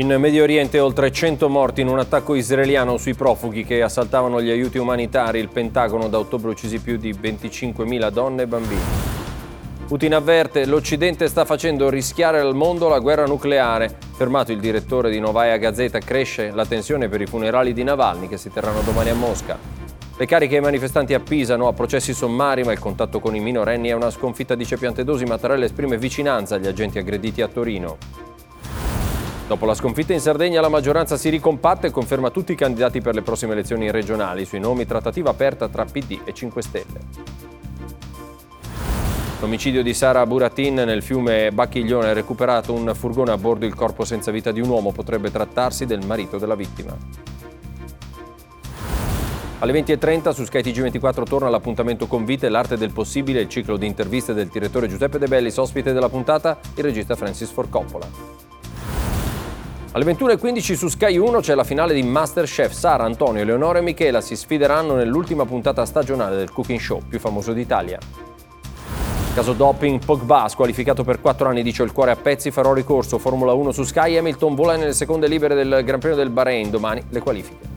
In Medio Oriente oltre 100 morti in un attacco israeliano sui profughi che assaltavano gli aiuti umanitari. Il Pentagono da ottobre uccisi più di 25.000 donne e bambini. Putin avverte, l'Occidente sta facendo rischiare al mondo la guerra nucleare. Fermato il direttore di Novaya Gazeta, cresce la tensione per i funerali di Navalny che si terranno domani a Mosca. Le cariche ai manifestanti a Pisa, no a processi sommari, ma il contatto con i minorenni è una sconfitta, dice Piantedosi. Mattarella esprime vicinanza agli agenti aggrediti a Torino. Dopo la sconfitta in Sardegna la maggioranza si ricompatta e conferma tutti i candidati per le prossime elezioni regionali. Sui nomi trattativa aperta tra PD e 5 Stelle. L'omicidio di Sara Buratin nel fiume Bacchiglione recuperato un furgone a bordo il corpo senza vita di un uomo. Potrebbe trattarsi del marito della vittima. Alle 20.30 su Sky TG24 torna l'appuntamento con Vite, l'arte del possibile, il ciclo di interviste del direttore Giuseppe De Bellis, ospite della puntata, il regista Francis Ford Coppola. Alle 21.15 su Sky 1 c'è la finale di Masterchef. Sara, Antonio, Leonora e Michela si sfideranno nell'ultima puntata stagionale del cooking show più famoso d'Italia. Caso doping, Pogba squalificato per 4 anni, dice il cuore a pezzi, farò ricorso. Formula 1 su Sky, Hamilton vola nelle seconde libere del Gran Premio del Bahrain. Domani le qualifiche.